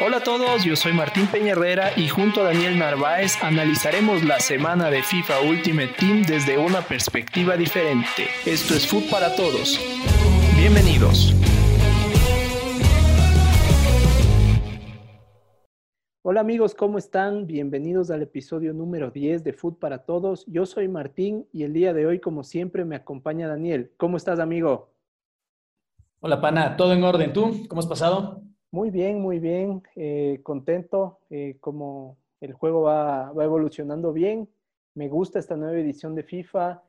Hola a todos, yo soy Martín Peña Herrera y junto a Daniel Narváez analizaremos la semana de FIFA Ultimate Team desde una perspectiva diferente. Esto es Food para Todos. Bienvenidos. Hola amigos, ¿cómo están? Bienvenidos al episodio número 10 de Food para Todos. Yo soy Martín y el día de hoy, como siempre, me acompaña Daniel. ¿Cómo estás, amigo? Hola, pana. ¿Todo en orden? ¿Tú? ¿Cómo has pasado? Muy bien, muy bien, eh, contento, eh, como el juego va, evolucionando bien, me gusta esta nueva edición de FIFA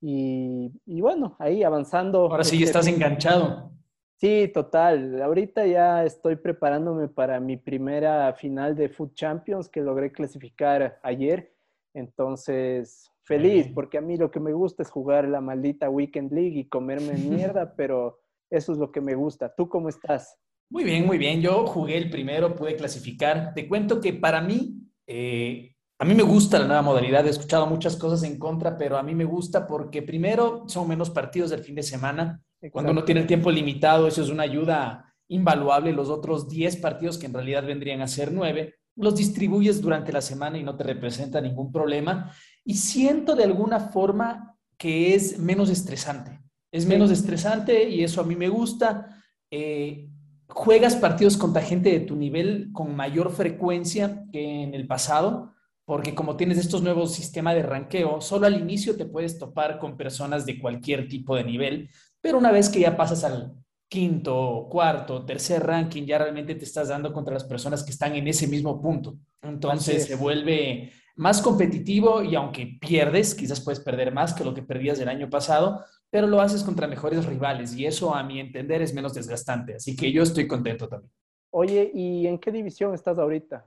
y, bueno, ahí avanzando. Ahora sí, estás enganchado. Sí, total. Ahorita ya estoy preparándome para mi primera final de Food Champions que logré clasificar ayer. Entonces, feliz, porque a mí lo que me gusta es jugar la maldita Weekend League y comerme mierda, pero eso es lo que me gusta. ¿Tú cómo estás? Muy bien, muy bien. Yo jugué el primero, pude clasificar. Te cuento que para mí, eh, a mí me gusta la nueva modalidad. He escuchado muchas cosas en contra, pero a mí me gusta porque primero son menos partidos del fin de semana. Cuando uno tiene el tiempo limitado, eso es una ayuda invaluable. Los otros 10 partidos, que en realidad vendrían a ser 9, los distribuyes durante la semana y no te representa ningún problema. Y siento de alguna forma que es menos estresante. Es menos estresante y eso a mí me gusta. Eh, juegas partidos contra gente de tu nivel con mayor frecuencia que en el pasado, porque como tienes estos nuevos sistemas de ranqueo, solo al inicio te puedes topar con personas de cualquier tipo de nivel, pero una vez que ya pasas al quinto, cuarto, tercer ranking, ya realmente te estás dando contra las personas que están en ese mismo punto. Entonces se vuelve más competitivo y aunque pierdes, quizás puedes perder más que lo que perdías el año pasado, pero lo haces contra mejores rivales y eso a mi entender es menos desgastante. Así que yo estoy contento también. Oye, ¿y en qué división estás ahorita?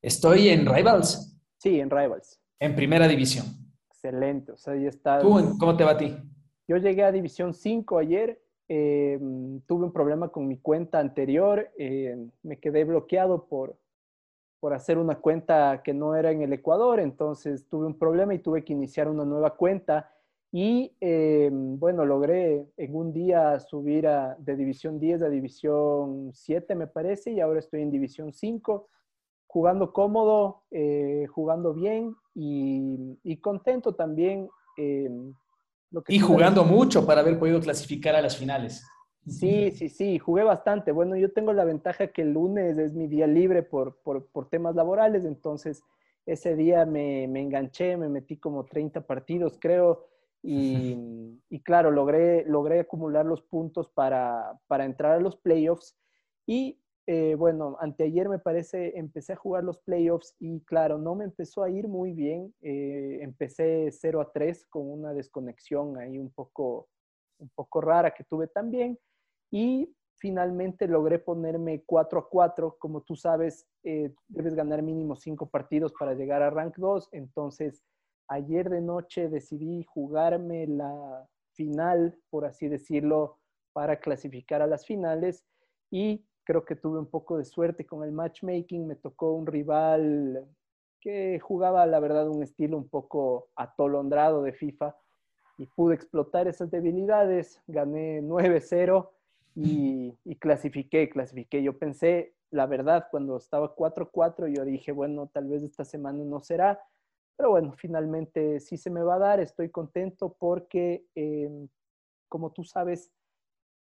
Estoy en Rivals. Sí, en Rivals. En primera división. Excelente, o sea, ya está. ¿Tú cómo te va a ti? Yo llegué a división 5 ayer, em, tuve un problema con mi cuenta anterior, em, me quedé bloqueado por, por hacer una cuenta que no era en el Ecuador, entonces tuve un problema y tuve que iniciar una nueva cuenta y eh, bueno, logré en un día subir a, de División 10 a División 7, me parece, y ahora estoy en División 5, jugando cómodo, eh, jugando bien y, contento también. Eh, y jugando mucho para haber podido clasificar a las finales. Sí, sí, sí, jugué bastante. Bueno, yo tengo la ventaja que el lunes es mi día libre por, por, por temas laborales, entonces ese día me, me enganché, me metí como 30 partidos, creo y, claro, logré, logré acumular los puntos para, entrar a los playoffs. Y eh, bueno, anteayer me parece, empecé a jugar los playoffs y claro, no me empezó a ir muy bien. Eh, empecé 0 a 3 con una desconexión ahí un poco, un poco rara que tuve también. Y finalmente logré ponerme 4 a 4. Como tú sabes, eh, debes ganar mínimo 5 partidos para llegar a rank 2. Entonces, ayer de noche decidí jugarme la final, por así decirlo, para clasificar a las finales y creo que tuve un poco de suerte con el matchmaking. Me tocó un rival que jugaba, la verdad, un estilo un poco atolondrado de FIFA y pude explotar esas debilidades. Gané 9-0 y, y, clasifiqué, clasifiqué. Yo pensé, la verdad, cuando estaba 4-4, yo dije, bueno, tal vez esta semana no será pero bueno, finalmente sí se me va a dar, estoy contento porque, em, como tú sabes,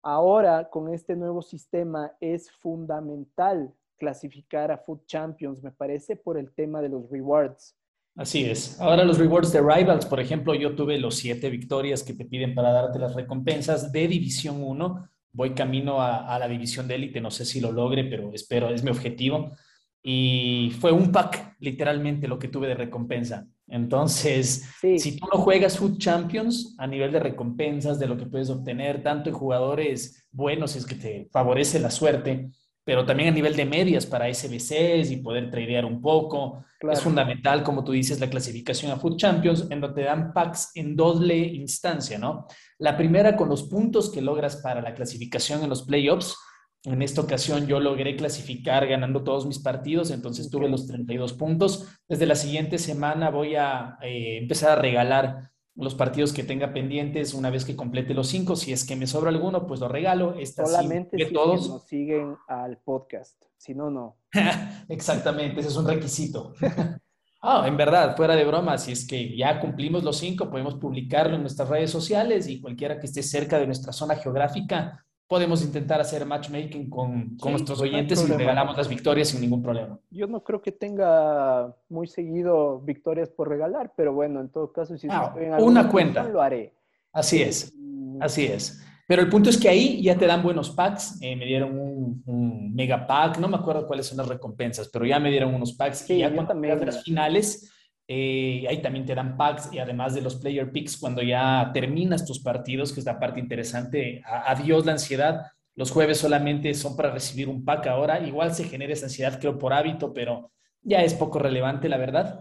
ahora con este nuevo sistema es fundamental clasificar a Food Champions, me parece, por el tema de los rewards. Así es. Ahora los rewards de Rivals, por ejemplo, yo tuve los siete victorias que te piden para darte las recompensas de División 1. Voy camino a, a la División de Élite, no sé si lo logre, pero espero, es mi objetivo y fue un pack, literalmente, lo que tuve de recompensa. Entonces, si tú no juegas Food Champions a nivel de recompensas, de lo que puedes obtener, tanto en jugadores buenos, es que te favorece la suerte, pero también a nivel de medias para SBCs y poder tradear un poco. Es fundamental, como tú dices, la clasificación a Food Champions, en donde te dan packs en doble instancia, ¿no? La primera con los puntos que logras para la clasificación en los playoffs en esta ocasión yo logré clasificar ganando todos mis partidos, entonces tuve los 32 puntos. Desde la siguiente semana voy a eh, empezar a regalar los partidos que tenga pendientes una vez que complete los cinco. Si es que me sobra alguno, pues lo regalo. Esta Solamente si todos nos siguen al podcast. Si no, no. Exactamente, ese es un requisito. Ah, en verdad, fuera de broma, si es que ya cumplimos los cinco, podemos publicarlo en nuestras redes sociales y cualquiera que esté cerca de nuestra zona geográfica, podemos intentar hacer matchmaking con, con nuestros oyentes y regalamos las victorias sin ningún problema. Yo no creo que tenga muy seguido victorias por regalar, pero bueno, en todo caso, si ah, una cuenta, lo haré. Así es, así es. Pero el punto es que ahí ya te dan buenos packs. Eh, me dieron un, mega pack, no me acuerdo cuáles son las recompensas, pero ya me dieron unos packs. y ya cuando también. las finales, eh, ahí también te dan packs y además de los player picks, cuando ya terminas tus partidos, que es la parte interesante, adiós la ansiedad. Los jueves solamente son para recibir un pack ahora. Igual se genera esa ansiedad, creo, por hábito, pero ya es poco relevante, la verdad.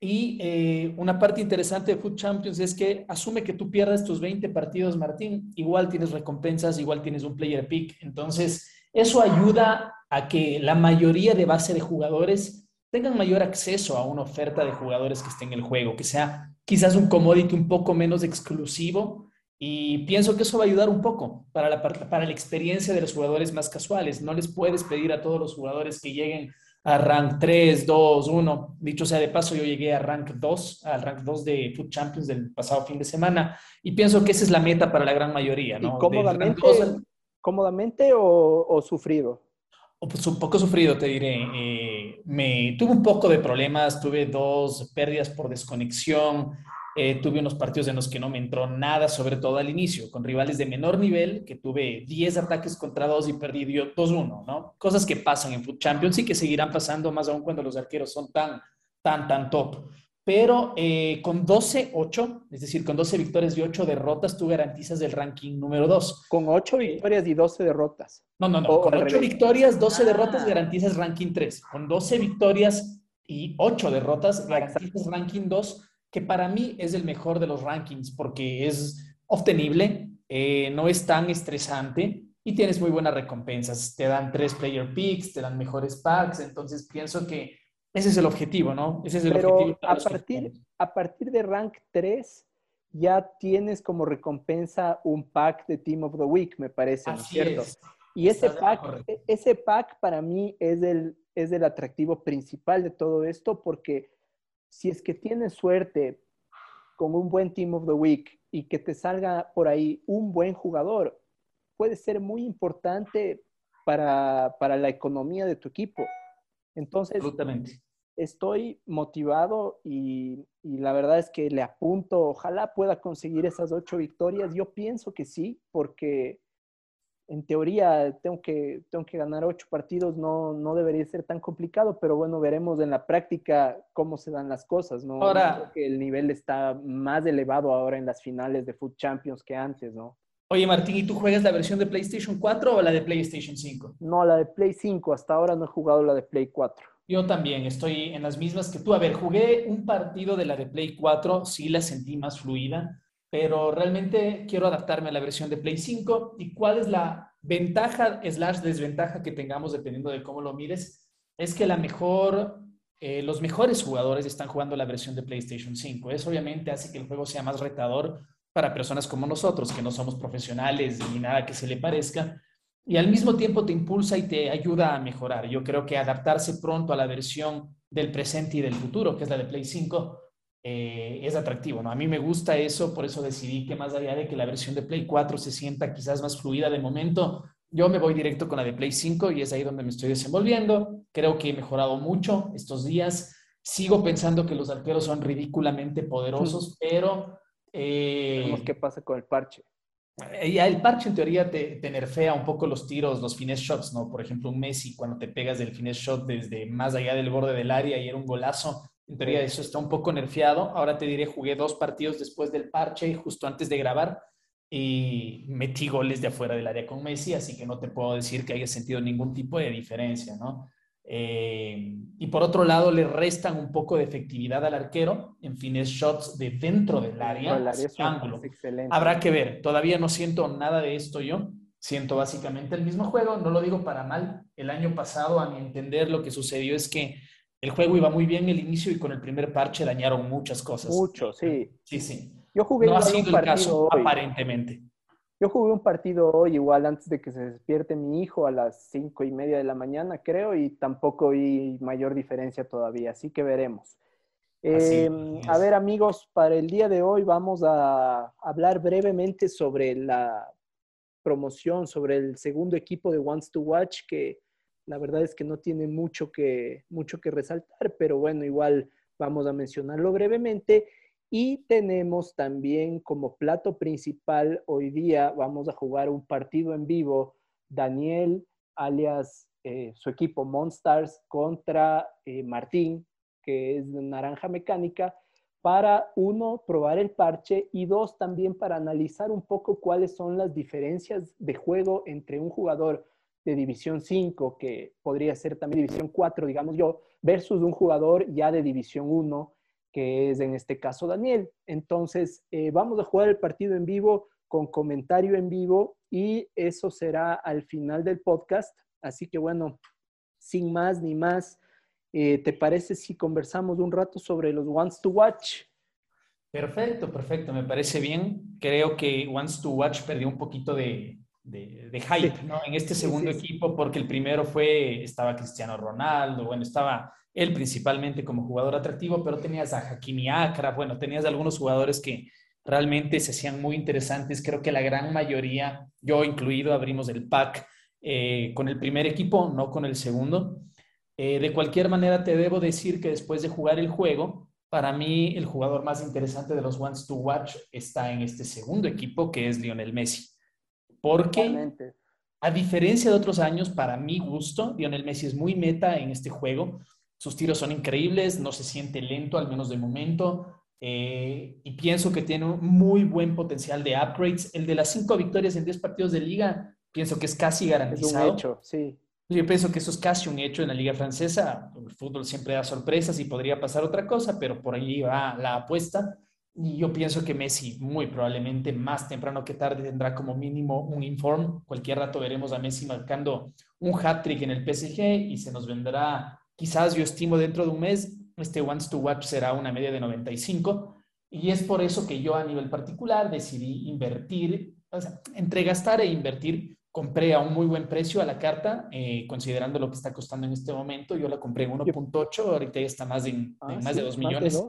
Y eh, una parte interesante de Food Champions es que asume que tú pierdas tus 20 partidos, Martín, igual tienes recompensas, igual tienes un player pick. Entonces, eso ayuda a que la mayoría de base de jugadores tengan mayor acceso a una oferta de jugadores que esté en el juego, que sea quizás un commodity un poco menos exclusivo. Y pienso que eso va a ayudar un poco para la, para la experiencia de los jugadores más casuales. No les puedes pedir a todos los jugadores que lleguen a rank 3, 2, 1. Dicho sea de paso, yo llegué a rank 2, al rank 2 de Food Champions del pasado fin de semana y pienso que esa es la meta para la gran mayoría, ¿no? cómodamente, o, sufrido? O, pues, un poco sufrido, te diré. Eh, me, tuve un poco de problemas, tuve dos pérdidas por desconexión, eh, tuve unos partidos en los que no me entró nada, sobre todo al inicio, con rivales de menor nivel, que tuve 10 ataques contra 2 y perdí 2-1, ¿no? Cosas que pasan en Foot Champions y que seguirán pasando más aún cuando los arqueros son tan, tan, tan top. Pero eh, con 12-8, es decir, con 12 victorias y 8 derrotas, tú garantizas el ranking número 2. Con 8 victorias y 12 derrotas. No, no, no. con 8 victorias, 12 derrotas, ah. garantizas ranking 3. Con 12 victorias y 8 derrotas, garantizas ranking 2 que para mí es el mejor de los rankings porque es obtenible, eh, no es tan estresante y tienes muy buenas recompensas. Te dan tres player picks, te dan mejores packs, entonces pienso que ese es el objetivo, ¿no? Ese es el Pero objetivo. A partir, a partir de rank 3 ya tienes como recompensa un pack de Team of the Week, me parece, ¿no es cierto? Y ese pack, e, ese pack para mí es el, es el atractivo principal de todo esto porque si es que tienes suerte con un buen Team of the Week y que te salga por ahí un buen jugador, puede ser muy importante para, la economía de tu equipo. Entonces, Absolutamente. estoy motivado y, y, la verdad es que le apunto, ojalá pueda conseguir esas ocho victorias. Yo pienso que sí, porque en teoría tengo que, tengo que ganar ocho partidos, no, no debería ser tan complicado, pero bueno, veremos en la práctica cómo se dan las cosas, ¿no? Ahora, creo que el nivel está más elevado ahora en las finales de Food Champions que antes, ¿no? Oye, Martín, ¿y tú juegas la versión de PlayStation 4 o la de PlayStation 5? No, la de Play 5, hasta ahora no he jugado la de Play 4. Yo también estoy en las mismas que tú. A ver, jugué un partido de la de Play 4, sí la sentí más fluida pero realmente quiero adaptarme a la versión de Play 5 y cuál es la ventaja slash desventaja que tengamos dependiendo de cómo lo mires, es que la mejor, eh, los mejores jugadores están jugando la versión de PlayStation 5. Eso obviamente hace que el juego sea más retador para personas como nosotros, que no somos profesionales ni nada que se le parezca, y al mismo tiempo te impulsa y te ayuda a mejorar. Yo creo que adaptarse pronto a la versión del presente y del futuro, que es la de Play 5, eh, es atractivo, ¿no? A mí me gusta eso, por eso decidí que más allá de que la versión de Play 4 se sienta quizás más fluida de momento, yo me voy directo con la de Play 5 y es ahí donde me estoy desenvolviendo. Creo que he mejorado mucho estos días. Sigo pensando que los arqueros son ridículamente poderosos, pero... Eh, qué pasa con el parche. Eh, ya el parche en teoría te, te, nerfea un poco los tiros, los fines shots, ¿no? Por ejemplo, un Messi cuando te pegas del fines shot desde más allá del borde del área y era un golazo, en teoría eso está un poco nerfeado. Ahora te diré, jugué dos partidos después del parche, justo antes de grabar, y metí goles de afuera del área con Messi, así que no te puedo decir que haya sentido ningún tipo de diferencia, ¿no? Eh, y por otro lado, le restan un poco de efectividad al arquero en fines shots de dentro del área, ángulo. Habrá que ver, todavía no siento nada de esto yo. Siento básicamente el mismo juego, no lo digo para mal. El año pasado, a mi entender, lo que sucedió es que el juego iba muy bien el inicio y con el primer parche dañaron muchas cosas. Mucho, sí. Sí, sí. Yo jugué no ha sido el caso, aparentemente. Yo jugué un partido hoy, igual antes de que se despierte mi hijo a las cinco y media de la mañana, creo, y tampoco vi mayor diferencia todavía, así que veremos. Em, a ver, amigos, para el día de hoy vamos a hablar brevemente sobre la promoción, sobre el segundo equipo de Wants to Watch, que la verdad es que no tiene mucho que, mucho que resaltar, pero bueno, igual vamos a mencionarlo brevemente. Y tenemos también como plato principal hoy día, vamos a jugar un partido en vivo, Daniel, alias eh, su equipo Monstars, contra eh, Martín, que es de Naranja Mecánica, para uno, probar el parche y dos, también para analizar un poco cuáles son las diferencias de juego entre un jugador de División 5, que podría ser también División 4, digamos yo, versus un jugador ya de División 1 que es en este caso Daniel. Entonces, eh, vamos a jugar el partido en vivo con comentario en vivo y eso será al final del podcast. Así que bueno, sin más ni más, eh, ¿te parece si conversamos un rato sobre los Wants to Watch? Perfecto, perfecto, me parece bien. Creo que Wants to Watch perdió un poquito de, hype ¿no? en este segundo equipo porque el primero fue, estaba Cristiano Ronaldo, bueno, estaba él principalmente como jugador atractivo, pero tenías a Hakimi Akra, bueno, tenías algunos jugadores que realmente se hacían muy interesantes. Creo que la gran mayoría, yo incluido, abrimos el pack eh, con el primer equipo, no con el segundo. Eh, de cualquier manera, te debo decir que después de jugar el juego, para mí el jugador más interesante de los Ones to Watch está en este segundo equipo, que es Lionel Messi. Porque, a diferencia de otros años, para mi gusto, Lionel Messi es muy meta en este juego. Sus tiros son increíbles, no se siente lento, al menos de momento. Eh, y pienso que tiene un muy buen potencial de upgrades. El de las cinco victorias en diez partidos de liga, pienso que es casi garantizado. Es un hecho, sí. Yo pienso que eso es casi un hecho en la liga francesa. El fútbol siempre da sorpresas y podría pasar otra cosa, pero por ahí va la apuesta. Y yo pienso que Messi muy probablemente más temprano que tarde tendrá como mínimo un inform. Cualquier rato veremos a Messi marcando un hat-trick en el PSG y se nos vendrá Quizás yo estimo dentro de un mes, este Wants to Watch será una media de 95. Y es por eso que yo a nivel particular decidí invertir, o sea, entre gastar e invertir, compré a un muy buen precio a la carta, eh, considerando lo que está costando en este momento. Yo la compré en 1.8, ahorita ya está más de, ah, más de 2 millones.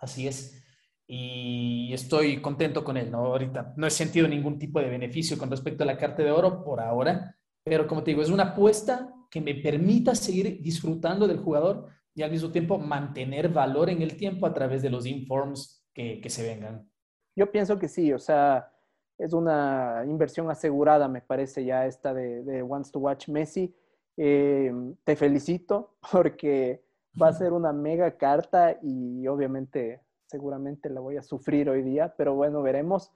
Así es. Y estoy contento con él, ¿no? Ahorita no he sentido ningún tipo de beneficio con respecto a la carta de oro por ahora, pero como te digo, es una apuesta que me permita seguir disfrutando del jugador y al mismo tiempo mantener valor en el tiempo a través de los informs que, se vengan. Yo pienso que sí, o sea, es una inversión asegurada, me parece ya esta de, de Wants to Watch Messi. Eh, te felicito porque va a ser una mega carta y obviamente seguramente la voy a sufrir hoy día, pero bueno, veremos.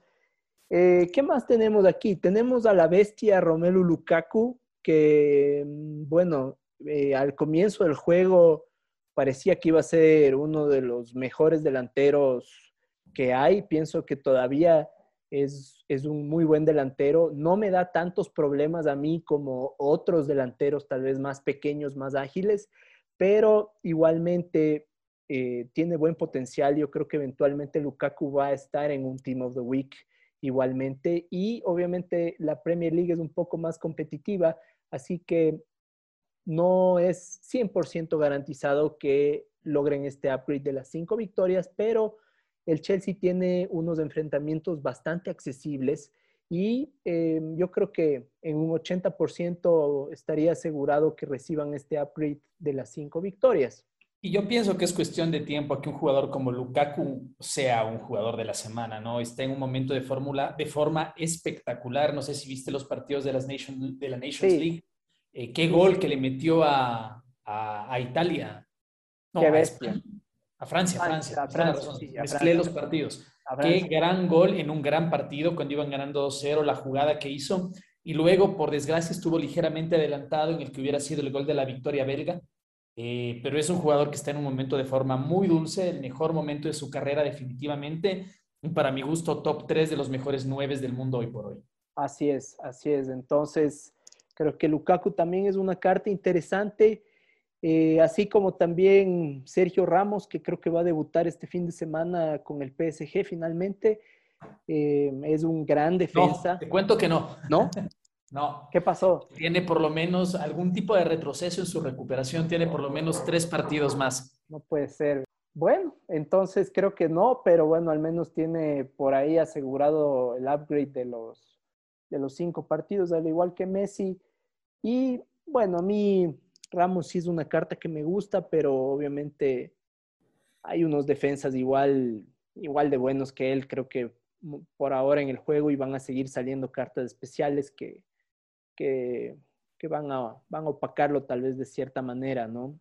Eh, ¿Qué más tenemos aquí? Tenemos a la bestia Romelu Lukaku, que, mm, bueno, eh, al comienzo del juego parecía que iba a ser uno de los mejores delanteros que hay. Pienso que todavía es, es, un muy buen delantero. No me da tantos problemas a mí como otros delanteros, tal vez más pequeños, más ágiles, pero igualmente eh, tiene buen potencial. Yo creo que eventualmente Lukaku va a estar en un Team of the Week igualmente. Y obviamente la Premier League es un poco más competitiva, Así que no es 100% garantizado que logren este upgrade de las cinco victorias, pero el Chelsea tiene unos enfrentamientos bastante accesibles y eh, yo creo que en un 80% estaría asegurado que reciban este upgrade de las cinco victorias. Y yo pienso que es cuestión de tiempo que un jugador como Lukaku sea un jugador de la semana, ¿no? Está en un momento de fórmula, de forma espectacular. No sé si viste los partidos de, las Nation, de la Nations League. Eh, qué gol que le metió a, a, Italia. No, a, a, Francia, Francia. A Francia Mezclé los partidos. Qué gran gol en un gran partido cuando iban ganando 2-0, la jugada que hizo. Y luego, por desgracia, estuvo ligeramente adelantado en el que hubiera sido el gol de la victoria belga eh, pero es un jugador que está en un momento de forma muy dulce, el mejor momento de su carrera definitivamente, y para mi gusto top 3 de los mejores 9 del mundo hoy por hoy. Así es, así es. Entonces, creo que Lukaku también es una carta interesante. Eh, así como también Sergio Ramos, que creo que va a debutar este fin de semana con el PSG finalmente. Eh, es un gran defensa. te cuento que no. ¿No? no. ¿Qué pasó? Tiene por lo menos algún tipo de retroceso en su recuperación, tiene por lo menos tres partidos más. No puede ser. Bueno, entonces creo que no, pero bueno, al menos tiene por ahí asegurado el upgrade de los, de los cinco partidos, al igual que Messi. Y bueno, a mí Ramos sí es una carta que me gusta, pero obviamente hay unos defensas igual, igual de buenos que él, creo que por ahora en el juego y van a seguir saliendo cartas especiales que, que, van, a, van a opacarlo tal vez de cierta manera, ¿no?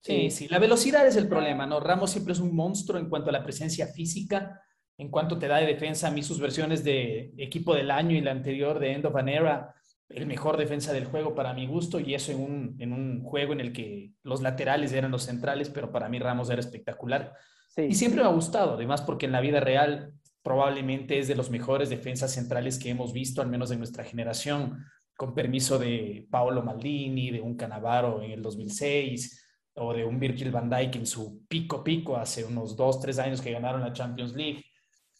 Sí, sí, la velocidad es el problema, ¿no? Ramos siempre es un monstruo en cuanto a la presencia física, en cuanto te da de defensa. A mí sus versiones de equipo del año y la anterior de End of an Era el mejor defensa del juego para mi gusto y eso en un, en un juego en el que los laterales eran los centrales, pero para mí Ramos era espectacular. Y siempre me ha gustado, además porque en la vida real probablemente es de los mejores defensas centrales que hemos visto, al menos en nuestra generación, con permiso de Paolo Maldini, de un Canavaro en el 2006 o de un Virgil van Dijk en su pico pico hace unos dos, tres años que ganaron la Champions League.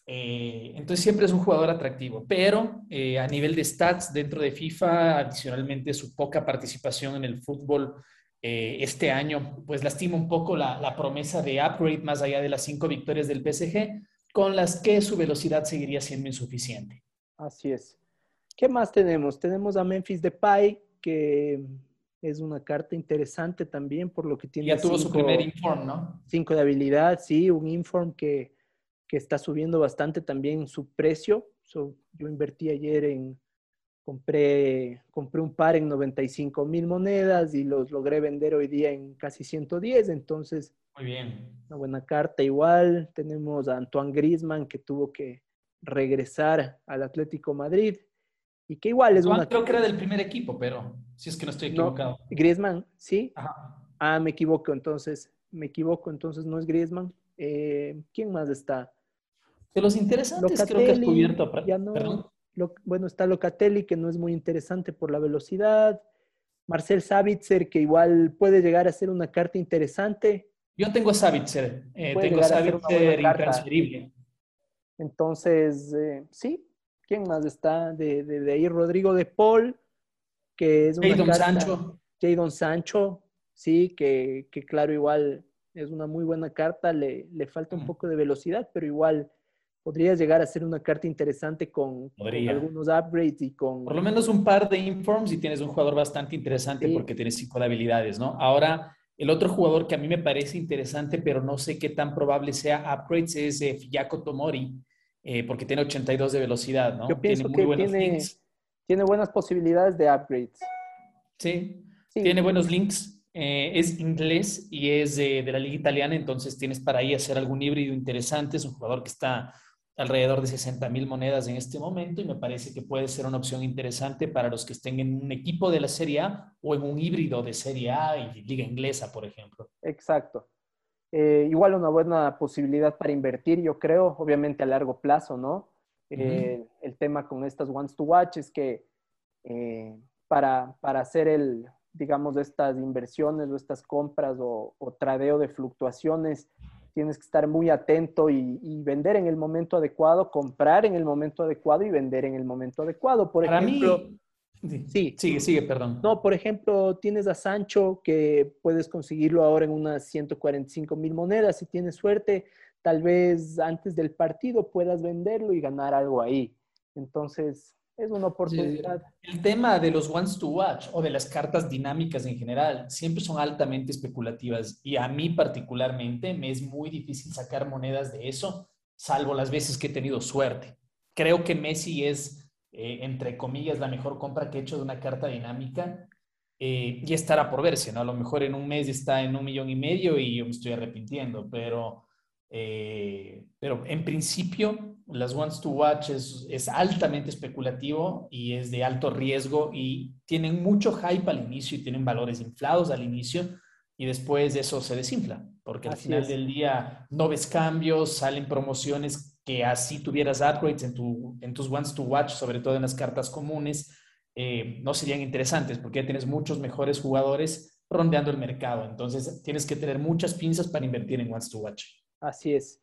Eh, entonces siempre es un jugador atractivo, pero eh, a nivel de stats dentro de FIFA, adicionalmente su poca participación en el fútbol eh, este año, pues lastima un poco la, la, promesa de upgrade más allá de las cinco victorias del PSG, con las que su velocidad seguiría siendo insuficiente. Así es. ¿Qué más tenemos? Tenemos a Memphis Depay, que es una carta interesante también por lo que tiene. Ya tuvo su primer inform, ¿no? Cinco de habilidad, sí, un inform que que está subiendo bastante también su precio. yo invertí ayer en, compré, compré un par en 95 mil monedas y los logré vender hoy día en casi 110, entonces... Muy bien. Una buena carta igual. Tenemos a Antoine Grisman que tuvo que regresar al Atlético Madrid y que igual es una... Creo que era del primer equipo, pero si es que no estoy equivocado. No, Griezmann, sí. Ah, me equivoco, entonces, me equivoco, entonces no es Griezmann. Eh, ¿Quién más está? De los interesantes creo que has cubierto. bueno, está Locatelli, que no es muy interesante por la velocidad. Marcel Savitzer, que igual puede llegar a ser una carta interesante. Yo tengo Savitzer. Eh, tengo Savitzer intransferible. Entonces, eh, sí. ¿Quién más está de, de, ahí? Rodrigo de Paul, que es una Jadon. Sancho. Jadon Sancho, sí, que, que, claro, igual es una muy buena carta. Le, le falta un poco de velocidad, pero igual podría llegar a ser una carta interesante con, algunos upgrades y con... Por lo menos un par de informs y tienes un jugador bastante interesante porque tienes cinco de habilidades, ¿no? Ahora, el otro jugador que a mí me parece interesante, pero no sé qué tan probable sea upgrades, es eh, Tomori, eh, porque tiene 82 de velocidad, ¿no? Yo pienso que tiene, tiene, buenas posibilidades de upgrades. Sí, tiene buenos links. Eh, es inglés y es de, de, la liga italiana, entonces tienes para ahí hacer algún híbrido interesante. Es un jugador que está alrededor de 60 mil monedas en este momento y me parece que puede ser una opción interesante para los que estén en un equipo de la Serie A o en un híbrido de Serie A y Liga Inglesa, por ejemplo. Exacto. Eh, igual una buena posibilidad para invertir, yo creo, obviamente a largo plazo, ¿no? Eh, el tema con estas ones to watch es que eh, para, para hacer el, digamos, estas inversiones o estas compras o, o tradeo de fluctuaciones, tienes que estar muy atento y, vender en el momento adecuado, comprar en el momento adecuado y vender en el momento adecuado. Por Para ejemplo, mí, sí, sigue, sigue, perdón. No, por ejemplo, tienes a Sancho que puedes conseguirlo ahora en unas 145 mil monedas. Si tienes suerte, tal vez antes del partido puedas venderlo y ganar algo ahí. Entonces, es una oportunidad. El tema de los ones to watch o de las cartas dinámicas en general siempre son altamente especulativas y a mí particularmente me es muy difícil sacar monedas de eso, salvo las veces que he tenido suerte. Creo que Messi es, eh, entre comillas, la mejor compra que he hecho de una carta dinámica eh, y estará por verse, ¿no? A lo mejor en un mes está en un millón y medio y yo me estoy arrepintiendo, pero eh, pero en principio, las ones to watch es, altamente especulativo y es de alto riesgo y tienen mucho hype al inicio y tienen valores inflados al inicio y después de eso se desinfla, porque al final del día no ves cambios, salen promociones que así tuvieras upgrades en, tu, en tus ones to watch, sobre todo en las cartas comunes, eh, no serían interesantes porque ya tienes muchos mejores jugadores rondeando el mercado. Entonces, tienes que tener muchas pinzas para invertir en Wants to Watch. Así es.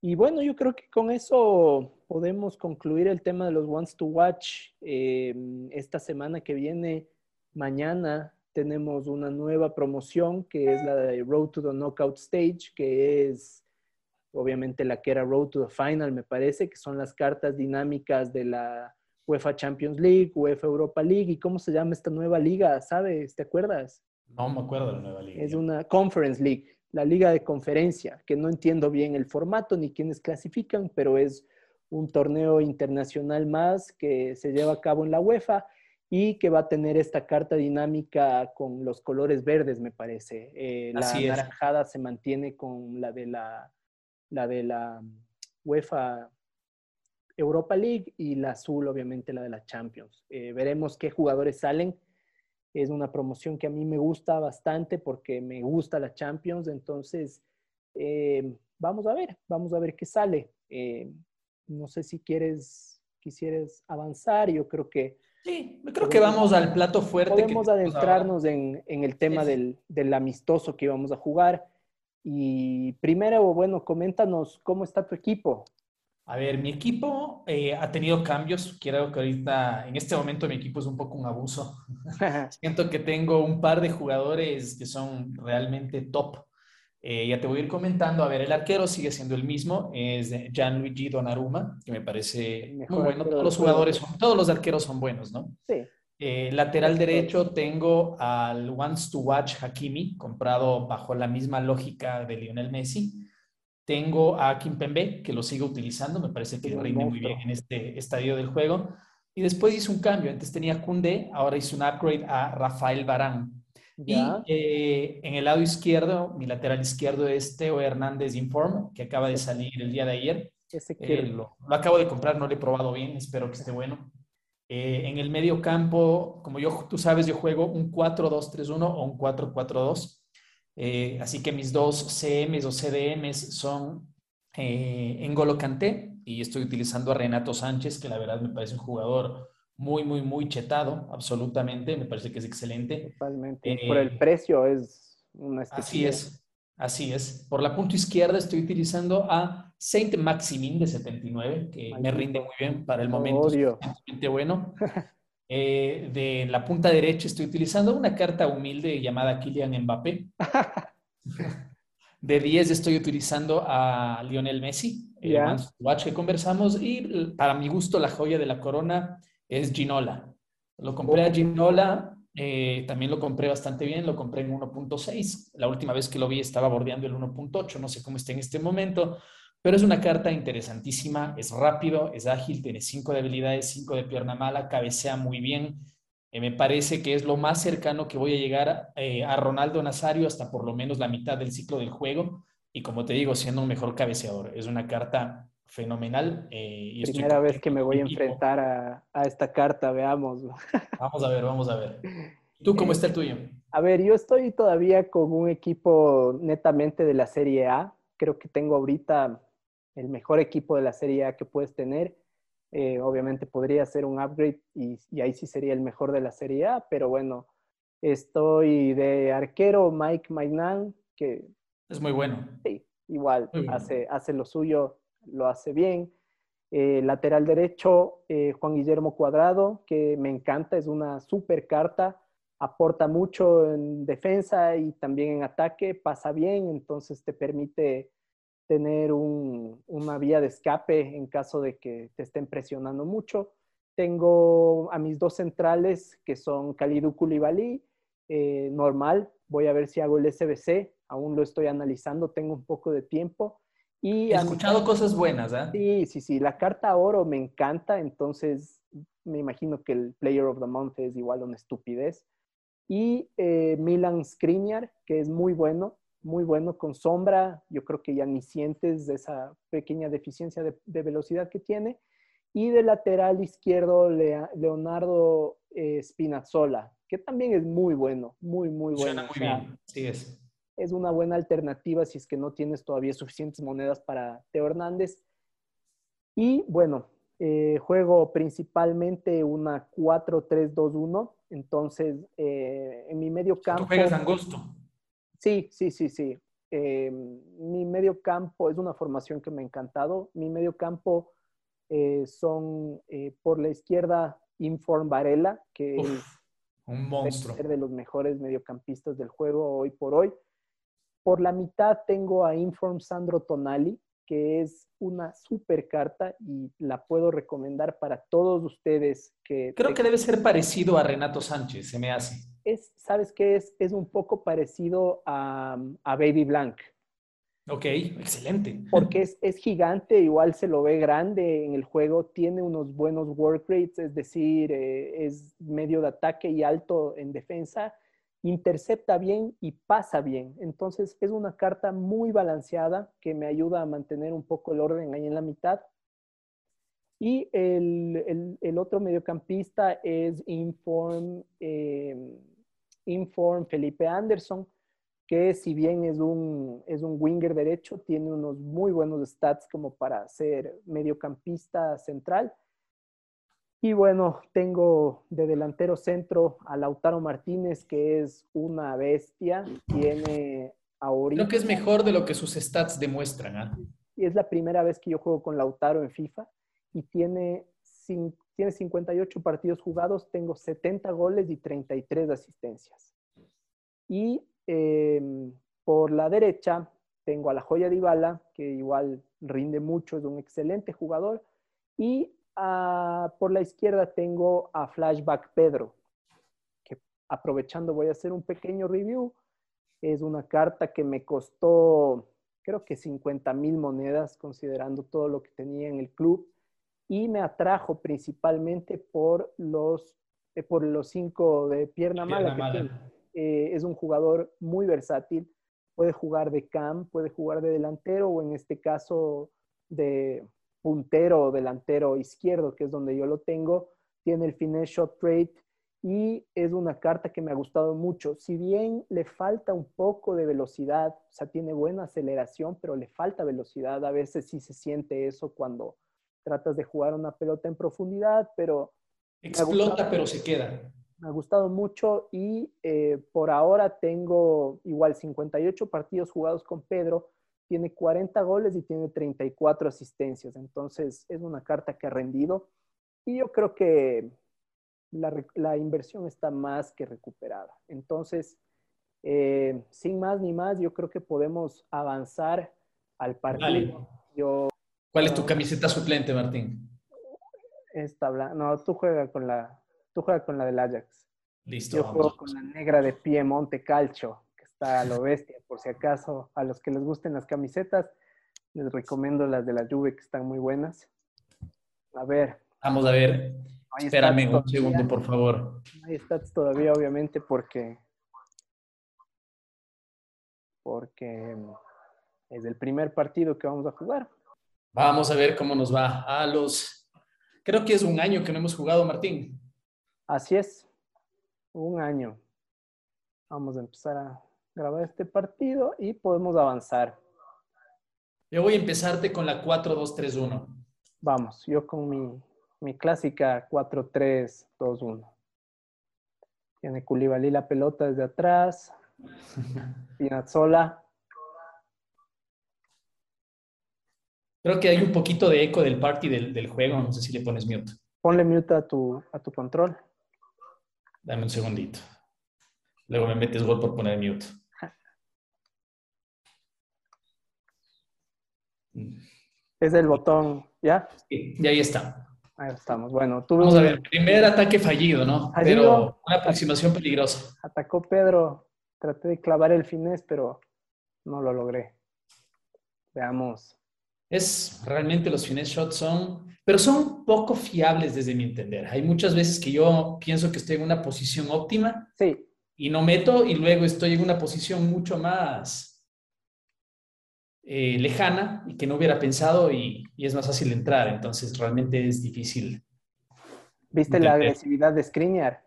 Y bueno, yo creo que con eso podemos concluir el tema de los Wants to Watch. Eh, esta semana que viene, mañana, tenemos una nueva promoción que es la de Road to the Knockout Stage, que es obviamente la que era Road to the Final, me parece, que son las cartas dinámicas de la UEFA Champions League, UEFA Europa League. ¿Y cómo se llama esta nueva liga? ¿Sabes? ¿Te acuerdas? No me acuerdo de la nueva liga. Es una Conference League, la liga de conferencia, que no entiendo bien el formato ni quiénes clasifican, pero es un torneo internacional más que se lleva a cabo en la UEFA y que va a tener esta carta dinámica con los colores verdes, me parece. Eh, la naranjada se mantiene con la de la, la de la UEFA Europa League y la azul, obviamente, la de la Champions. Eh, veremos qué jugadores salen. Es una promoción que a mí me gusta bastante porque me gusta la Champions. Entonces, eh, vamos a ver, vamos a ver qué sale. Eh, no sé si quieres, quisieras avanzar. Yo creo que... Sí, creo que vamos al plato fuerte. Podemos adentrarnos en, el tema Del, del amistoso que íbamos a jugar. Y primero, bueno, coméntanos cómo está tu equipo. A ver, mi equipo eh, ha tenido cambios. Quiero que ahorita, en este momento, mi equipo es un poco un abuso. Siento que tengo un par de jugadores que son realmente top. Eh, ya te voy a ir comentando. A ver, el arquero sigue siendo el mismo, es Gianluigi Donnarumma, que me parece muy bueno. Todos los jugadores, todos los arqueros son buenos, ¿no? Sí. Eh, lateral derecho tengo al Wants to Watch Hakimi, comprado bajo la misma lógica de Lionel Messi. Tengo a Kimpembe, que lo sigo utilizando, me parece que rinde muy bien en este estadio del juego. Y después hice un cambio, antes tenía Kunde, ahora hice un upgrade a Rafael Barán. Y eh, en el lado izquierdo, mi lateral izquierdo es Teo Hernández Inform, que acaba de salir el día de ayer. Eh, lo, acabo de comprar, no lo he probado bien, espero que esté bueno. Eh, en el medio campo, como yo, tú sabes, yo juego un 4-2-3-1 o un 4-4-2. Eh, así que mis dos CMs o CDMs son eh, en Golo Canté y estoy utilizando a Renato Sánchez, que la verdad me parece un jugador muy, muy, muy chetado, absolutamente, me parece que es excelente. Totalmente. Por el precio es una Así es, así es. Por la punta izquierda estoy utilizando a Saint Maximin de 79, que me rinde muy bien para el momento. Odio. bueno. Eh, de la punta derecha estoy utilizando una carta humilde llamada Kylian Mbappé. de 10 estoy utilizando a Lionel Messi, el watch que conversamos, y para mi gusto la joya de la corona es Ginola. Lo compré a oh. Ginola, eh, también lo compré bastante bien, lo compré en 1.6. La última vez que lo vi estaba bordeando el 1.8, no sé cómo está en este momento, pero es una carta interesantísima, es rápido, es ágil, tiene cinco de habilidades, cinco de pierna mala, cabecea muy bien. Eh, me parece que es lo más cercano que voy a llegar eh, a Ronaldo Nazario hasta por lo menos la mitad del ciclo del juego. Y como te digo, siendo un mejor cabeceador. Es una carta fenomenal. Eh, y Primera vez que me voy a enfrentar a, a, esta carta, veamos. Vamos a ver, vamos a ver. ¿Tú cómo está el tuyo? A ver, yo estoy todavía con un equipo netamente de la Serie A. Creo que tengo ahorita el mejor equipo de la Serie A que puedes tener. Eh, obviamente podría ser un upgrade y, ahí sí sería el mejor de la Serie A, pero bueno, estoy de arquero Mike Magnan, que... Es muy bueno. Sí, igual, Hace, hace lo suyo, lo hace bien. Eh, lateral derecho, eh, Juan Guillermo Cuadrado, que me encanta, es una super carta, aporta mucho en defensa y también en ataque, pasa bien, entonces te permite tener una vía de escape en caso de que te estén presionando mucho. Tengo a mis dos centrales que son Kalidou Koulibaly, eh, normal. Voy a ver si hago el SBC, aún lo estoy analizando, tengo un poco de tiempo. Y He escuchado cosas buenas, ¿eh? Sí, sí, sí. La carta oro me encanta, entonces me imagino que el Player of the Month es igual una estupidez. Y eh, Milan Skriniar, que es muy bueno muy bueno con sombra, yo creo que ya ni sientes esa pequeña deficiencia de, velocidad que tiene. Y de lateral izquierdo, Leonardo eh, Spinazzola, que también es muy bueno, muy, muy bueno. muy bien, sí es. Es una buena alternativa si es que no tienes todavía suficientes monedas para Teo Hernández. Y bueno, Eh, juego principalmente una 4-3-2-1, entonces eh, en mi medio campo... ¿Tú juegas angosto? Sí, sí, sí, sí. Eh, mi medio campo es una formación que me ha encantado. Mi medio campo son por la izquierda Inform Varela, que es un monstruo. de los mejores mediocampistas del juego hoy por hoy. Por la mitad tengo a Inform Sandro Tonali, que es una super carta y la puedo recomendar para todos ustedes que... Creo que debe ser parecido a Renato Sánchez, se me hace. Es, ¿Sabes qué es? Es un poco parecido a, Baby Blank. Ok, excelente. Porque es, es, gigante, igual se lo ve grande en el juego, tiene unos buenos work rates, es decir, eh, es medio de ataque y alto en defensa intercepta bien y pasa bien. Entonces es una carta muy balanceada que me ayuda a mantener un poco el orden ahí en la mitad. Y el, otro mediocampista es Inform, em, Inform Felipe Anderson, que si bien es un, es un winger derecho, tiene unos muy buenos stats como para ser mediocampista central y bueno, tengo de delantero centro a Lautaro Martínez, que es una bestia. Tiene ahorita. Creo que es mejor de lo que sus stats demuestran. ¿ah? Y es la primera vez que yo juego con Lautaro en FIFA y tiene, tiene 58 partidos jugados, tengo 70 goles y 33 asistencias. Y em, por la derecha tengo a la joya de Ibala, que igual rinde mucho, es un excelente jugador. Y por la izquierda tengo a Flashback Pedro, que aprovechando voy a hacer un pequeño review. Es una carta que me costó, creo que 50 mil monedas, considerando todo lo que tenía en el club, y me atrajo principalmente por los, eh, por los cinco de pierna, mala. Eh, es un jugador muy versátil, puede jugar de cam, puede jugar de delantero o en este caso de, puntero o delantero izquierdo, que es donde yo lo tengo, tiene el finish shot rate y es una carta que me ha gustado mucho. Si bien le falta un poco de velocidad, o sea, tiene buena aceleración, pero le falta velocidad. A veces sí se siente eso cuando tratas de jugar una pelota en profundidad, pero... Explota, pero se queda. Me ha gustado mucho y eh, por ahora tengo igual 58 partidos jugados con Pedro tiene 40 goles y tiene 34 asistencias. Entonces es una carta que ha rendido y yo creo que la, inversión está más que recuperada. Entonces, eh, sin más ni más, yo creo que podemos avanzar al partido. ¿Cuál es tu camiseta suplente, Martín? Esta no, tú juegas con la, tú juegas con la del Ajax. Listo. Yo juego con la negra de Piemonte Calcio está a lo bestia. Por si acaso, a los que les gusten las camisetas, les recomiendo las de la Juve que están muy buenas. A ver. Vamos a ver. Espérame un segundo, por favor. Hay stats todavía, obviamente, porque porque es el primer partido que vamos a jugar. Vamos a ver cómo nos va a los... Creo que es un año que no hemos jugado, Martín. Así es, un año. Vamos a empezar a grabar este partido y podemos avanzar. Yo voy a empezarte con la 4-2-3-1. Vamos, yo con mi, mi clásica 4-3-2-1. Tiene Culibalí la pelota desde atrás. Pinazzola. Creo que hay un poquito de eco del party del, del, juego. No sé si le pones mute. Ponle mute a tu, a tu control. Dame un segundito. Luego me metes gol por poner mute. Es el botón, ¿ya? Sí, y ahí está. Ahí estamos. Bueno, tuve Vamos a ver, primer ataque fallido, ¿no? Pero una aproximación peligrosa. Atacó Pedro, traté de clavar el finés, pero no lo logré. Veamos. Es realmente los finés shots son, pero son poco fiables desde mi entender. Hay muchas veces que yo pienso que estoy en una posición óptima. Sí. Y no meto y luego estoy en una posición mucho más eh, lejana y que no hubiera pensado y, es más fácil entrar. Entonces, realmente es difícil. ¿Viste la agresividad de Skriniar?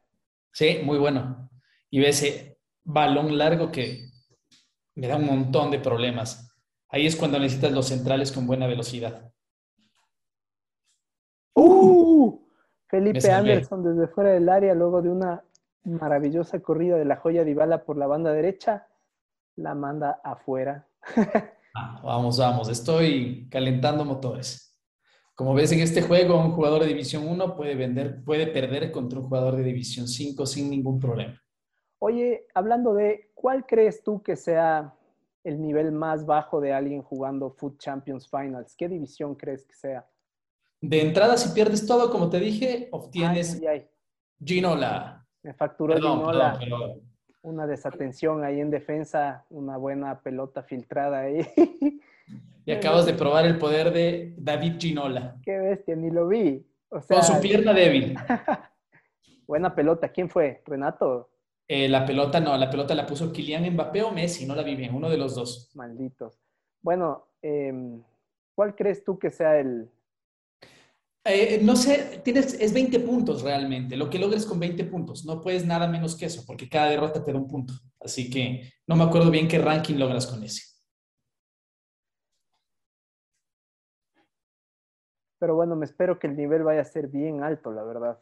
Sí, muy bueno. Y ve ese balón largo que me da un montón de problemas. Ahí es cuando necesitas los centrales con buena velocidad. Uh, Felipe Anderson desde fuera del área, luego de una maravillosa corrida de la joya de Ibala por la banda derecha, la manda afuera. Ah, vamos, vamos, estoy calentando motores. Como ves en este juego, un jugador de División 1 puede, vender, puede perder contra un jugador de División 5 sin ningún problema. Oye, hablando de, ¿cuál crees tú que sea el nivel más bajo de alguien jugando Food Champions Finals? ¿Qué división crees que sea? De entrada, si pierdes todo, como te dije, obtienes Ginola. Me facturó Ginola. Una desatención ahí en defensa, una buena pelota filtrada ahí. Y acabas de probar el poder de David Ginola. Qué bestia, ni lo vi. Con su pierna débil. buena pelota. ¿Quién fue? ¿Renato? Eh, la pelota no, la pelota la puso Kylian Mbappé o Messi, no la vi bien, uno de los dos. Malditos. Bueno, em, ¿cuál crees tú que sea el, eh, no sé, tienes, es 20 puntos realmente, lo que logres con 20 puntos. No puedes nada menos que eso, porque cada derrota te da un punto. Así que no me acuerdo bien qué ranking logras con ese. Pero bueno, me espero que el nivel vaya a ser bien alto, la verdad.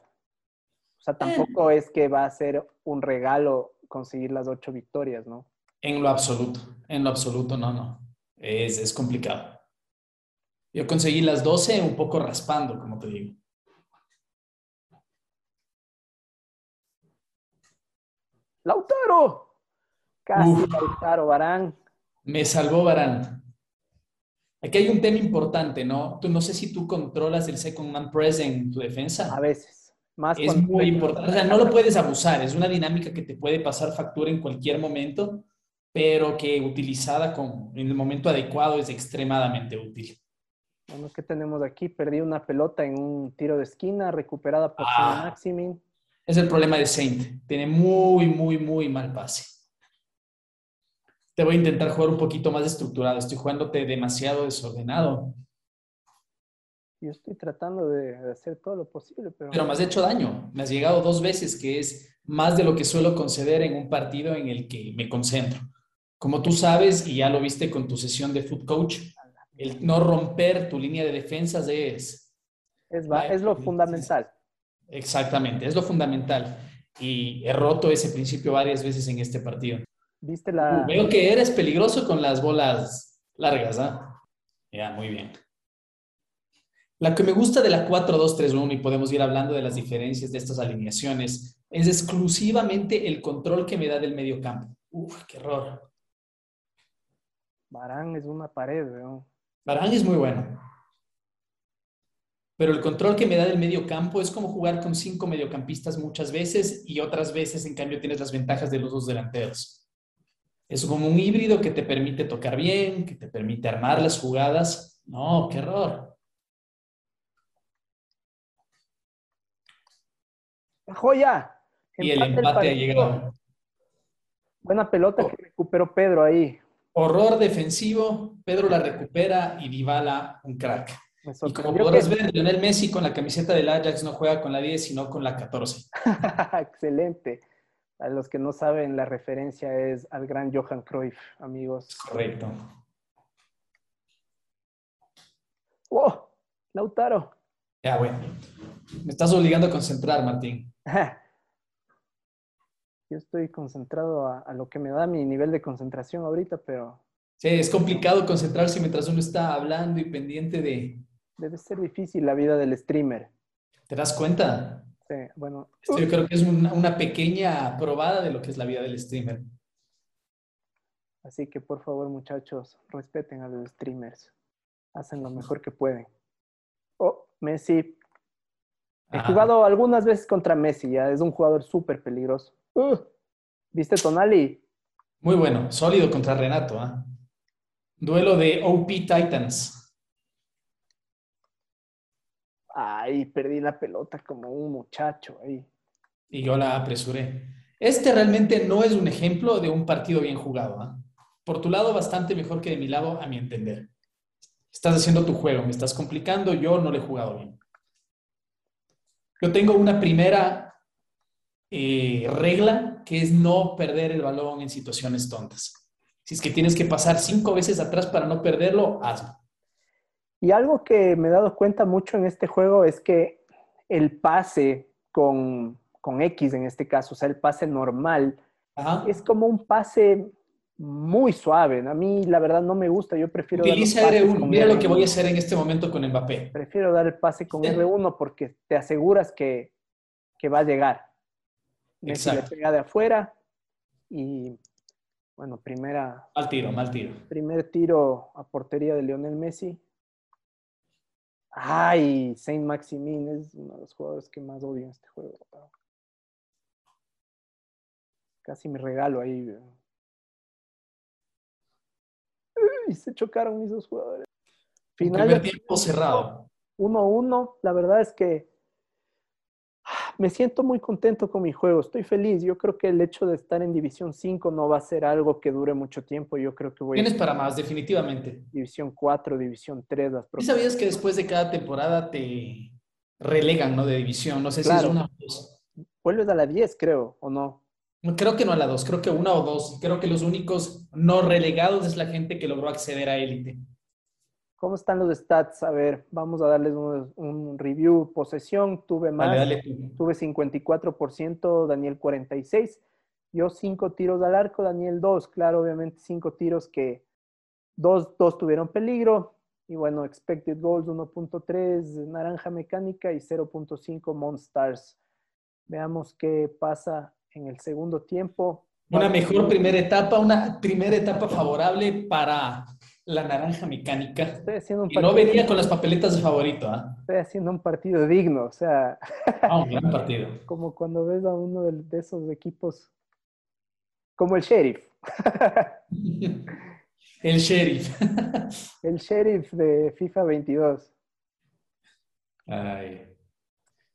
O sea, tampoco es que va a ser un regalo conseguir las ocho victorias, ¿no? En lo absoluto, en lo absoluto, no, no. Es, es complicado. Yo conseguí las 12 un poco raspando, como te digo. Lautaro. Casi Lautaro, Barán. Me salvó Barán. Aquí hay un tema importante, ¿no? Tú no sé si tú controlas el second man press en tu defensa. A veces. Más es muy importante. O sea, no lo puedes abusar. Es una dinámica que te puede pasar factura en cualquier momento, pero que utilizada con, en el momento adecuado es extremadamente útil. Bueno, ¿qué tenemos aquí? Perdí una pelota en un tiro de esquina, recuperada por ah, Maximin. Es el problema de Saint. Tiene muy, muy, muy mal pase. Te voy a intentar jugar un poquito más estructurado. Estoy jugándote demasiado desordenado. Yo estoy tratando de, hacer todo lo posible, pero... Pero me has hecho daño. Me has llegado dos veces, que es más de lo que suelo conceder en un partido en el que me concentro. Como tú sabes, y ya lo viste con tu sesión de foot coach, el no romper tu línea de defensas es... Es, lo fundamental. Exactamente, es lo fundamental. Y he roto ese principio varias veces en este partido. ¿Viste la... Veo que eres peligroso con las bolas largas, ¿ah? Ya, muy bien. La que me gusta de la 4-2-3-1, y podemos ir hablando de las diferencias de estas alineaciones, es exclusivamente el control que me da del medio campo. Uf, qué error. Barán es una pared, ¿no? Barán es muy bueno. Pero el control que me da del medio campo es como jugar con cinco mediocampistas muchas veces y otras veces, en cambio, tienes las ventajas de los dos delanteros. Es como un híbrido que te permite tocar bien, que te permite armar las jugadas. No, qué error. Joya. Y el empate ha llegado. Buena pelota que recuperó Pedro ahí. Horror defensivo, Pedro la recupera y Dybala un crack. Y como podrás ver, Lionel Messi con la camiseta del Ajax no juega con la 10, sino con la 14. Excelente. A los que no saben, la referencia es al gran Johan Cruyff, amigos. Correcto. ¡Oh! Lautaro. Ya, bueno. Me estás obligando a concentrar, Martín. yo estoy concentrado a, lo que me da mi nivel de concentración ahorita, pero... Sí, es complicado concentrarse mientras uno está hablando y pendiente de... Debe ser difícil la vida del streamer. ¿Te das cuenta? Sí, bueno. yo creo que es una, una pequeña probada de lo que es la vida del streamer. Así que por favor, muchachos, respeten a los streamers. Hacen lo mejor que pueden. Oh, Messi. He jugado algunas veces contra Messi, ya es un jugador súper peligroso. Uh, ¿Viste Tonali? Muy bueno, sólido contra Renato. ¿ah? Duelo de OP Titans. Ay, perdí la pelota como un muchacho ahí. Y yo la apresuré. Este realmente no es un ejemplo de un partido bien jugado. ¿ah? Por tu lado, bastante mejor que de mi lado, a mi entender. Estás haciendo tu juego, me estás complicando, yo no le he jugado bien. Yo tengo una primera eh, regla que es no perder el balón en situaciones tontas. Si es que tienes que pasar cinco veces atrás para no perderlo, hazlo. Y algo que me he dado cuenta mucho en este juego es que el pase con, con X en este caso, o sea, el pase normal, es como un pase muy suave. A mí, la verdad, no me gusta. Yo prefiero. Utiliza R1. Mira lo que voy a hacer en este momento con Mbappé. Prefiero dar el pase con R1 porque te aseguras que, que va a llegar. Messi le pega de afuera y, bueno, primera. Mal tiro, mal tiro. Primer tiro a portería de Lionel Messi. Ay, Saint Maximin es uno de los jugadores que más odio en este juego. Casi me regalo ahí. Y se chocaron mis dos jugadores. Final de tiempo cerrado. 1-1. La verdad es que me siento muy contento con mi juego. Estoy feliz. Yo creo que el hecho de estar en División 5 no va a ser algo que dure mucho tiempo. Yo creo que voy Tienes para más, definitivamente. División 4, División 3. Las ¿Y sabías que después de cada temporada te relegan, ¿no? De división. No sé si es una o dos. Vuelves a la 10, creo, ¿o no? Creo que no a la 2, creo que una o dos. Creo que los únicos no relegados es la gente que logró acceder a élite. ¿Cómo están los stats? A ver, vamos a darles un, review. Posesión, tuve más. Tuve 54%, Daniel 46%. Yo 5 tiros al arco, Daniel 2. Claro, obviamente 5 tiros que dos, dos tuvieron peligro. Y bueno, expected goals 1.3, naranja mecánica y 0.5 Monstars. Veamos qué pasa en el segundo tiempo. Una mejor primera etapa, una primera etapa favorable para la naranja mecánica. Estoy haciendo un partido, y no venía con las papeletas de favorito. ¿ah? Estoy haciendo un partido digno, o sea. Ah, un gran partido. Como cuando ves a uno de, esos equipos, como el sheriff. el sheriff. el sheriff de FIFA 22. Ay.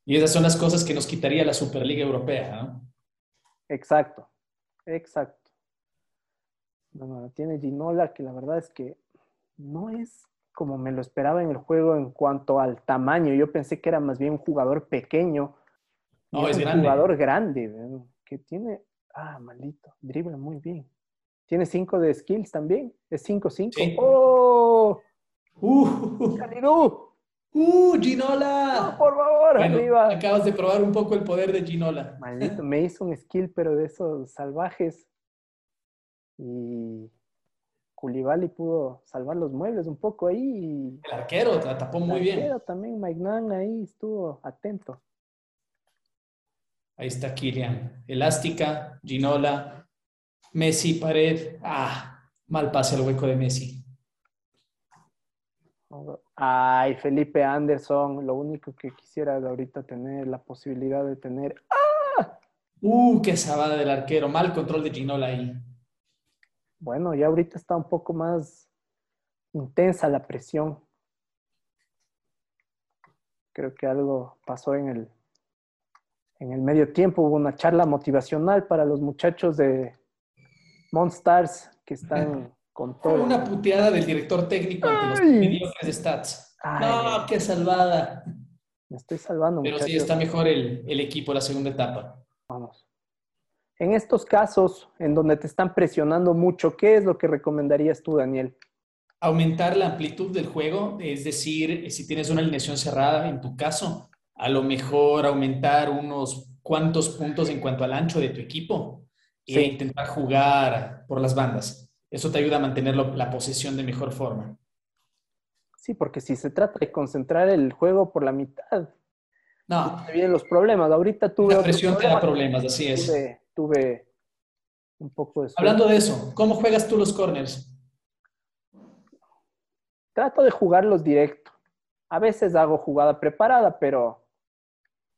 Y esas son las cosas que nos quitaría la Superliga Europea, ¿no? Exacto, exacto. Bueno, tiene Ginola, que la verdad es que no es como me lo esperaba en el juego en cuanto al tamaño. Yo pensé que era más bien un jugador pequeño. No, es, un grande. jugador grande, que tiene, ah, maldito, dribla muy bien. Tiene cinco de skills también. Es 5-5. ¡Oh! ¡Uh! ¡Uh, Ginola! por favor, arriba. Acabas de probar un poco el poder de Ginola. Maldito, me hizo un skill, pero de esos salvajes. Y Koulibaly pudo salvar los muebles un poco ahí. El arquero la tapó muy bien. El arquero también, Mike ahí estuvo atento. Ahí está Kylian. Elástica, Ginola, Messi, pared. Ah, mal pase al hueco de Messi. Ay, Felipe Anderson, lo único que quisiera de ahorita tener la posibilidad de tener. ¡Ah! Uh, qué sabada del arquero. Mal control de Ginola ahí. Bueno, ya ahorita está un poco más intensa la presión. Creo que algo pasó en el, en el medio tiempo. Hubo una charla motivacional para los muchachos de Monstars que están con todo. Una puteada del director técnico ante los mediocres de stats. no, qué salvada. Me estoy salvando. Pero sí, está mejor el, el equipo la segunda etapa. En estos casos en donde te están presionando mucho, ¿qué es lo que recomendarías tú, Daniel? Aumentar la amplitud del juego, es decir, si tienes una alineación cerrada, en tu caso, a lo mejor aumentar unos cuantos puntos en cuanto al ancho de tu equipo e intentar jugar por las bandas. Eso te ayuda a mantener la posesión de mejor forma. Sí, porque si se trata de concentrar el juego por la mitad, no. vienen los problemas. Ahorita tuve. La presión te da problemas, así es. Tuve, un poco de. Hablando de eso, ¿cómo juegas tú los corners? Trato de jugarlos directo. A veces hago jugada preparada, pero.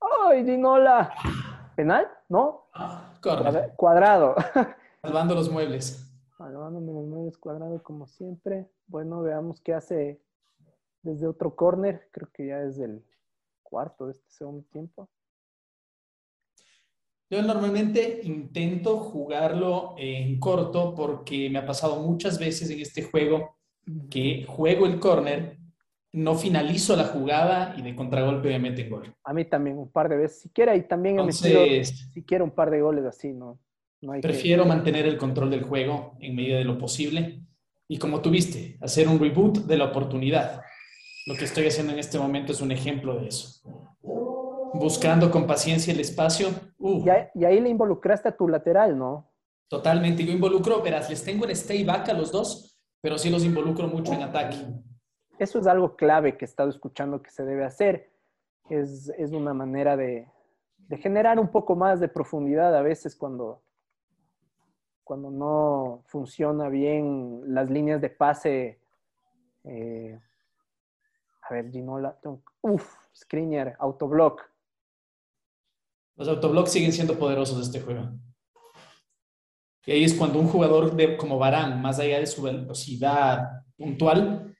¡Ay, Dinola! ¿Penal? ¿No? Ah, Cuadrado. Salvando los muebles. Salvándome los muebles cuadrado como siempre. Bueno, veamos qué hace desde otro corner. Creo que ya es el cuarto de este segundo tiempo. Yo normalmente intento jugarlo en corto porque me ha pasado muchas veces en este juego que juego el corner, no finalizo la jugada y de contragolpe me meten gol. A mí también un par de veces, siquiera, y también Entonces, he metido siquiera un par de goles así, ¿no? prefiero mantener el control del juego en medida de lo posible y como tuviste, hacer un reboot de la oportunidad. Lo que estoy haciendo en este momento es un ejemplo de eso. Buscando con paciencia el espacio. Uh. Y, ahí, le involucraste a tu lateral, ¿no? Totalmente. Yo involucro, verás, les tengo en stay back a los dos, pero sí los involucro mucho en ataque. Eso es algo clave que he estado escuchando que se debe hacer. Es, es una manera de, de generar un poco más de profundidad a veces cuando, cuando no funciona bien las líneas de pase. Eh, a ver, Ginola, uff, Skriniar, Autoblock. Los autoblocks siguen siendo poderosos de este juego. Y ahí es cuando un jugador de, como Barán, más allá de su velocidad puntual,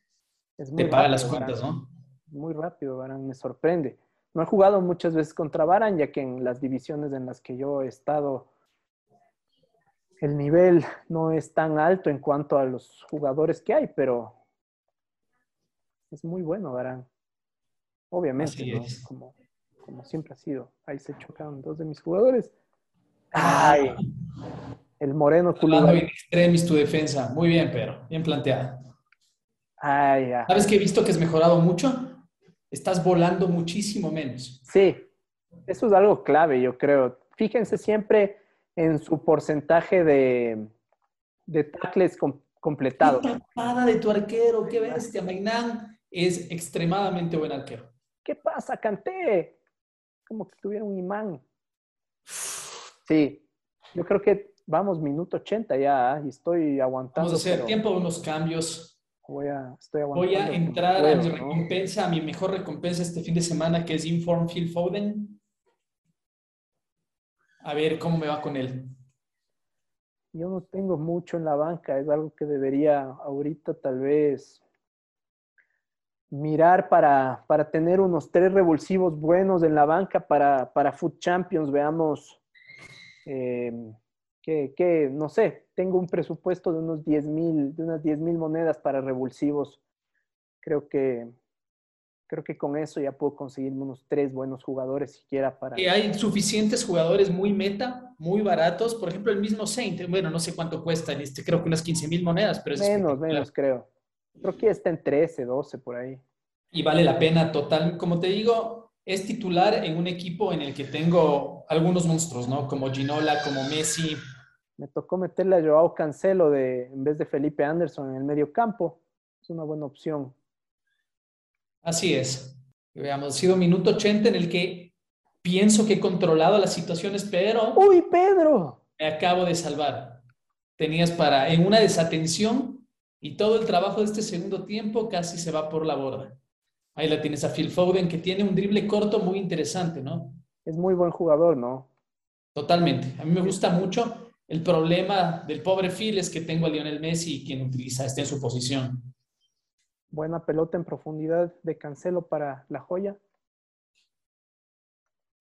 te paga las cuentas, ¿no? Muy rápido, Barán, me sorprende. No he jugado muchas veces contra Baran, ya que en las divisiones en las que yo he estado, el nivel no es tan alto en cuanto a los jugadores que hay, pero es muy bueno Baran. Obviamente, como, como, siempre ha sido. Ahí se chocaron dos de mis jugadores. ¡Ay! El moreno culito. extremis tu defensa. Muy bien, pero bien planteada. Ay, ¿Sabes que he visto que has mejorado mucho? estás volando muchísimo menos. Sí, eso es algo clave, yo creo. Fíjense siempre en su porcentaje de, de tackles completados. Qué de tu arquero, qué bestia. Mainán es extremadamente buen arquero. ¿Qué pasa, Canté? Como que tuviera un imán. Sí, yo creo que vamos minuto 80 ya ¿ah? y estoy aguantando. Vamos a hacer tiempo de unos cambios. Voy a, estoy Voy a entrar a mi recompensa, a mi mejor recompensa este fin de semana, que es Inform Phil Foden. A ver cómo me va con él. Yo no tengo mucho en la banca, es algo que debería ahorita tal vez mirar para, para tener unos tres revulsivos buenos en la banca para, para Food Champions. Veamos eh, que, no sé, tengo un presupuesto de unos 10 mil, de unas 10 mil monedas para revulsivos. Creo que, creo que con eso ya puedo conseguir unos tres buenos jugadores siquiera para... Y hay suficientes jugadores muy meta, muy baratos. Por ejemplo, el mismo Saint, bueno, no sé cuánto cuesta, este, creo que unas 15 mil monedas, pero es Menos, menos creo. Creo que está en 13, 12 por ahí. Y vale la pena total. Como te digo, es titular en un equipo en el que tengo algunos monstruos, ¿no? Como Ginola, como Messi, me tocó meterle a Joao Cancelo de, en vez de Felipe Anderson en el medio campo. Es una buena opción. Así es. Veamos, ha sido minuto 80 en el que pienso que he controlado las situaciones, pero... ¡Uy, Pedro! Me acabo de salvar. Tenías para, en una desatención y todo el trabajo de este segundo tiempo casi se va por la borda. Ahí la tienes a Phil Foden, que tiene un drible corto muy interesante, ¿no? Es muy buen jugador, ¿no? Totalmente. A mí me gusta mucho. El problema del pobre Phil es que tengo a Lionel Messi quien utiliza este en su posición. Buena pelota en profundidad de Cancelo para la joya.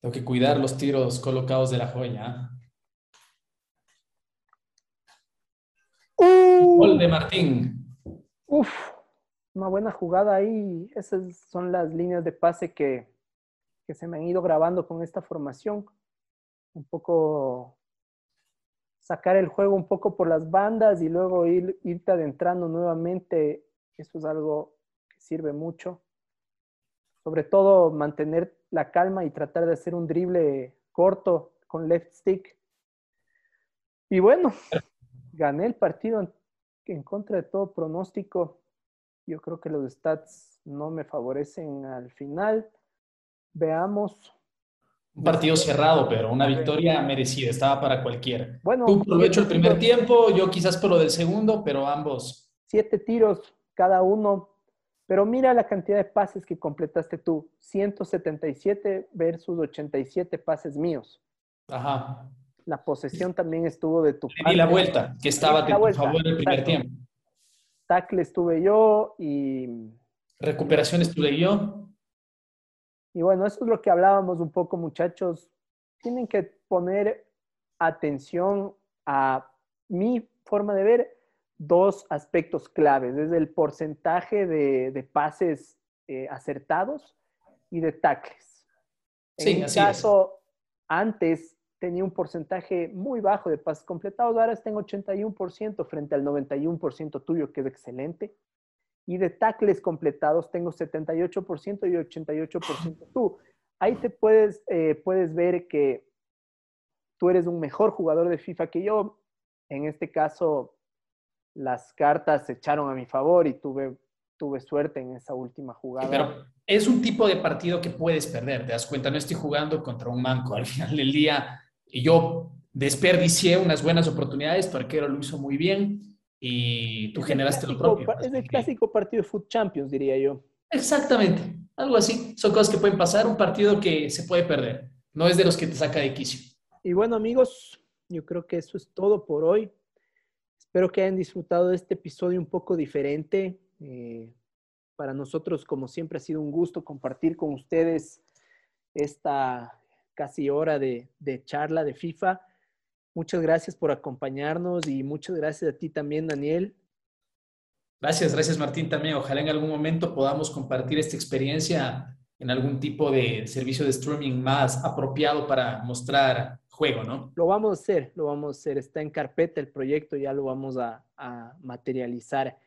Tengo que cuidar los tiros colocados de la joya. Uh. Gol de Martín. Uf, una buena jugada ahí. Esas son las líneas de pase que, que se me han ido grabando con esta formación. Un poco sacar el juego un poco por las bandas y luego ir, irte adentrando nuevamente, eso es algo que sirve mucho. Sobre todo mantener la calma y tratar de hacer un drible corto con left stick. Y bueno, gané el partido en, contra de todo pronóstico. Yo creo que los stats no me favorecen al final. Veamos un partido cerrado, pero una victoria merecida, estaba para cualquiera. Bueno, Tú aprovecho el primer tiempo, yo quizás por lo del segundo, pero ambos. Siete tiros cada uno, pero mira la cantidad de pases que completaste tú, 177 versus 87 pases míos. Ajá. La posesión también estuvo de tu parte. Y la vuelta, que estaba de tu favor en el primer tiempo. Tackle estuve yo y... Recuperación estuve yo. Y bueno, eso es lo que hablábamos un poco, muchachos. Tienen que poner atención a mi forma de ver dos aspectos claves. Es el porcentaje de, pases eh, acertados y de tackles. En mi caso, antes tenía un porcentaje muy bajo de pases completados, ahora está en 81% frente al 91% tuyo, que es excelente. Y de tackles completados tengo 78% y 88% tú. Ahí te puedes, eh, puedes ver que tú eres un mejor jugador de FIFA que yo. En este caso, las cartas se echaron a mi favor y tuve, tuve suerte en esa última jugada. Pero es un tipo de partido que puedes perder, te das cuenta, no estoy jugando contra un manco. Al final del día, yo desperdicié unas buenas oportunidades, tu arquero lo hizo muy bien y tú generaste lo propio. Es el clásico partido de Foot Champions, diría yo. Exactamente, algo así. Son cosas que pueden pasar, un partido que se puede perder. No es de los que te saca de quicio. Y bueno, amigos, yo creo que eso es todo por hoy. Espero que hayan disfrutado de este episodio un poco diferente. Eh, para nosotros, como siempre, ha sido un gusto compartir con ustedes esta casi hora de, charla de FIFA. Muchas gracias por acompañarnos y muchas gracias a ti también, Daniel. Gracias, gracias Martín también. Ojalá en algún momento podamos compartir esta experiencia en algún tipo de servicio de streaming más apropiado para mostrar juego, ¿no? Lo vamos a hacer, lo vamos a hacer. Está en carpeta el proyecto, ya lo vamos a, materializar.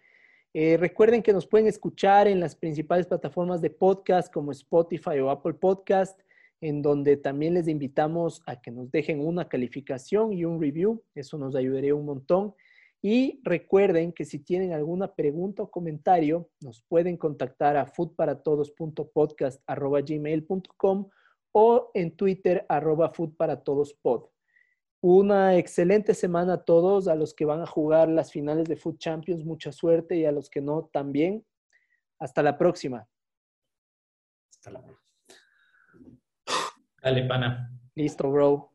Eh, recuerden que nos pueden escuchar en las principales plataformas de podcast como Spotify o Apple Podcast, en donde también les invitamos a que nos dejen una calificación y un review. Eso nos ayudaría un montón. Y recuerden que si tienen alguna pregunta o comentario, nos pueden contactar a foodparatodos.podcast.gmail.com o en Twitter arroba food para todos pod. Una excelente semana a todos, a los que van a jugar las finales de Food Champions, mucha suerte y a los que no también. Hasta la próxima. Hasta la próxima. Dale, pana. Listo, bro.